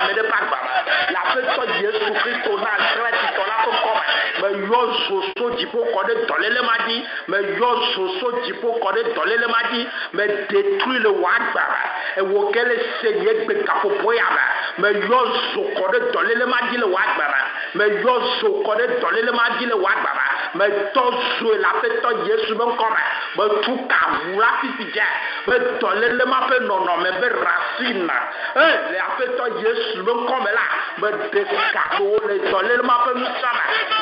barbara la me yɔ soso dziƒo kɔ ɖe dɔléle ma dzi me yɔ soso dziƒo kɔ ɖe dɔléle ma dzi me detui le wòa gba ewɔ ke le se nye gbe gaƒoƒo ya ba me yɔ zo kɔ ɖe dɔléle ma dzi le wòa gba me yɔ zo kɔ ɖe dɔléle ma dzi le wòa gba me tɔ zoe le aƒetɔ yesu be ŋkɔ me me tu ka ʋu la fifi dza be dɔléle ma ƒe nɔnɔme be racina e le aƒetɔ yesu be ŋkɔ me la me de ka ɖo le dɔléle ma ƒe nusã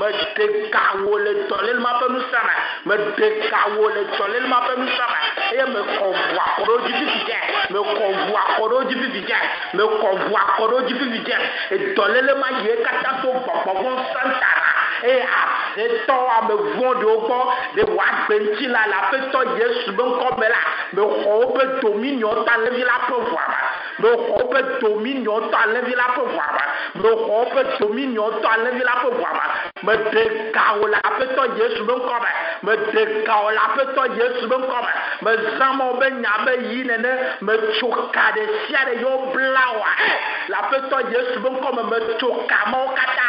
me me ɖeka wò le dɔlelima ƒe nusana me ɖeka wò le dɔlelima ƒe nusana eye me kɔ ʋua kɔ ɖe wo dzi dze me kɔ ʋua kɔ ɖe wo dzi dze me kɔ ʋua kɔ ɖe wo dzi fifi dze edɔlelema yie katã to gbɔgbɔ vɔ santa eye aƒetɔ amevɔ ɖewo gbɔ ɖe wòagbe ŋuti la le aƒetɔ yesu be ŋkɔ la be xɔ woƒe dominion ta levi la ƒe ʋua ma be xɔ woƒe dominion ta levi la ƒe ʋua ma be xɔ woƒe dominion ta levi la ƒe ʋua ma me de gawo le aƒetɔ yesu be ŋkɔ me de ɖe gawo le aƒetɔ yesu be ŋkɔ me me zãmɔ be nya be yi nene me tso ka ɖe sia ɖe yewo bla wa le aƒetɔ yesu be ŋkɔ me me tso ka mawo katã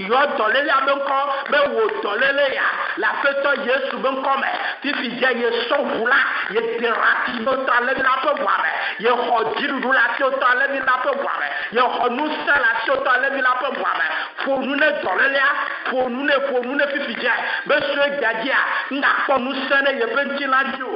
yɔ dɔlélia be ŋkɔ be wò dɔléle ya le aƒetɔ yesu be ŋkɔ fifi dze ye sɔʋu la ye derasi ne wotɔ alevi la ƒe ʋua me ye xɔ dziɖuɖu la fi wotɔ alevi la ƒe ʋua me ye xɔ nusẽ la fi wotɔ alevi la ƒe ʋua me ƒonu ne dɔlélia ƒonu ne ƒonu ne fifi dze be sue gadzia ŋgakpɔ nusẽ ne yeƒe ŋuti la dzi o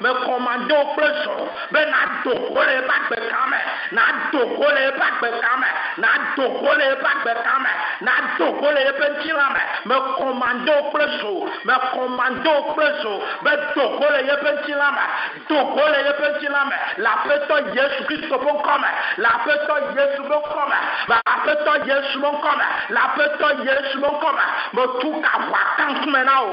me komando kple zo be nado na le eƒe agbeka me na go le eƒe agbeka na nado go le eƒe agbeka me nado go me me komando kple zo me komando kple zo be do go le eƒe ŋutila me do go le eƒe ŋutila me le aƒetɔ yesu kristu ƒe ŋkɔ me le aƒetɔ Aƒetɔ Yesu mo ŋkɔ me. Le aƒetɔ Yesu mo ŋkɔ me. Metu ka ʋua ta ŋkume na wo.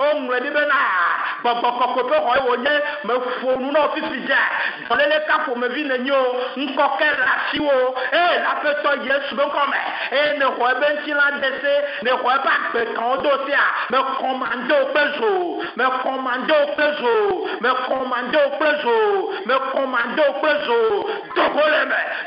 woŋlɔe ɖi bena gbɔgbɔ kɔkoto xɔ ye wònye me fo nu na fifi dza dɔlele ka ƒomevi ne nyo ŋkɔke le asiwo eye le aƒetɔ yesu be eye ne xɔ ebe ŋuti la de se ne xɔ ebe agbe kan do sea me kɔmande wo kple zo me kɔmande wo kple zo me kɔmande wo kple zo me kɔmande wo kple zo dogo le me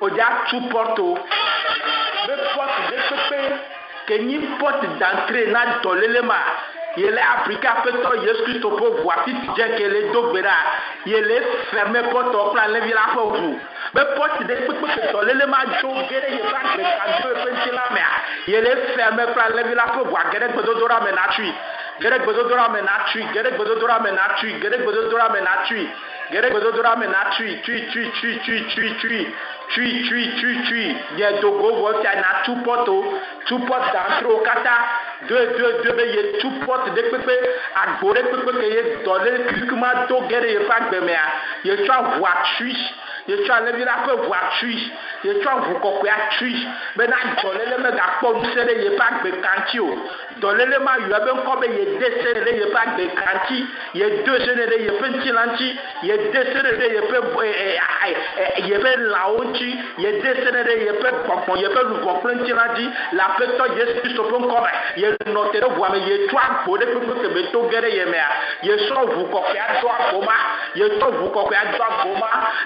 wòdza tu pɔtò be pɔtò ɖe pépé ke nyi pɔtò dantre na dɔléle ma yele afrika aƒetɔ yesu kristu ƒe ʋua titi dze ke le do gbe ɖa yele fɛmɛ pɔtò kple alẽvi la ƒe ʋu be pɔti ɖe kpekpe ketɔ lele ma dzo ge ɖe yeƒe agbe kadzo eƒe ŋuti la mea ye le fia me kple alẽvi la ƒe ʋua ge ɖe gbedodo la me na tui ge ɖe gbedodo la me na tui ge ɖe gbedodo la me na tui ge ɖe gbedodo la me na tui ge ɖe gbedodo la me na tui tui tui tui tui tui tui tui tui tui tui nye dogo wɔ fia na tu pɔto tu pɔt dantro katã do do do be ye tu pɔt ɖe kpekpe agbo ɖe kpekpe ke ye dɔ ɖe kikima do ge ɖe yeƒe agbe mea ye tsɔ ʋua tui. tu as il a voir voiture. yetsɔ ʋu kɔkɔe atri bena dɔléle megakpɔ nusẽ ɖe yeƒe agbe kantsi o dɔléle ma yɔ ebe ŋkɔ be yede se ɖe yeƒe agbe kantsi yedo se ɖe yeƒe ŋtila ŋtsi yede se ɖe yeƒe yeƒe lãwo ŋtsi yede se ɖe yeƒe gbɔgbɔ yeƒe lugbɔ kple ŋtila dzi le aƒetɔ yesu kristu ƒe ŋkɔ me yenɔ te ɖe ʋua me yetsɔ agbo ɖe kpekpe kebe to ge ɖe yemea yesrɔ ʋu kɔkɔe ado agbo ma yetsɔ ʋu kɔkɔe ado agbo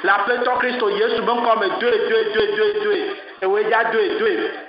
le aƒetɔ kristu yesu ƒe ŋkɔ me doe doe doe do do it, it. dóe dóe do it, do it.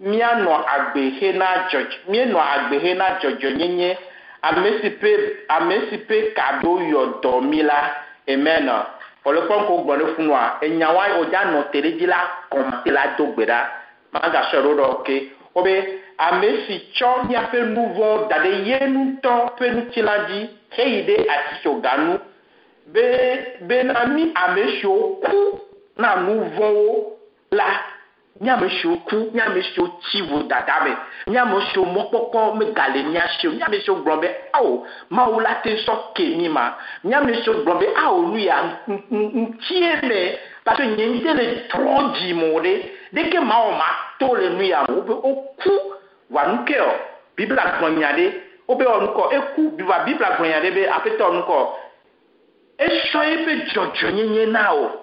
míanɔ agbe na dzɔdzɔ míenɔ agbe hena dzɔdzɔnyenye ame si pe ame si pe ka ɖo yɔ dɔ mi la amen fɔlɔfɔ ŋkɔ gbɔ ɖe funua enyawo wòdza nɔ te ɖe dzi la kɔmate la do gbe ɖa magasɔ ɖo ɖɔ ke wobe ame si tsɔ míaƒe nuvɔ da ɖe ye ŋutɔ ƒe nutsila dzi heyi ɖe atitsoga nu be bena mí ame siwo ku na nuvɔwo la nye ame siwo ku nye ame siwo tsi vodada me nye ame siwo mɔkpɔkpɔ megale nya si o nye ame siwo gblɔ be awo mawu la te sɔ ke mi ma nye ame siwo gblɔ be awo nu ya ŋutie me parce nye ŋutɛ le trɔ dzimo ɖe ɖeke mawɔ ma to le nu ya wo be woku wa o bibla gblɔnya ɖe wobe wɔ nukɔ eku biva bibla gblɔnya ɖe be aƒetɔ nukɔ esɔ eƒe dzɔdzɔnyenye na o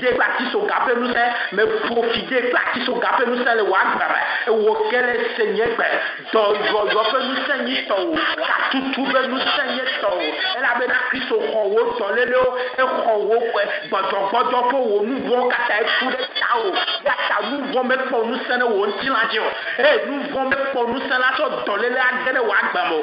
de kple atisoga ƒe ŋusẽ me ƒofi de kple atisoga ƒe ŋusẽ le wò agbe me ewɔ ke le se nye gbe dɔyɔyɔ ƒe ŋusẽ nyi tɔ o katutu ƒe ŋusẽ nyi tɔ o elabena kristu xɔ wo dɔlélewo exɔ wo gbɔdzɔgbɔdzɔ ƒe wò nuvɔ katã eku ɖe o yata nuvɔ mekpɔ nusẽ ɖe wò ŋuti la dzi o eye nuvɔ mekpɔ nusẽ la tsɔ dɔléle ade ɖe wò agbame o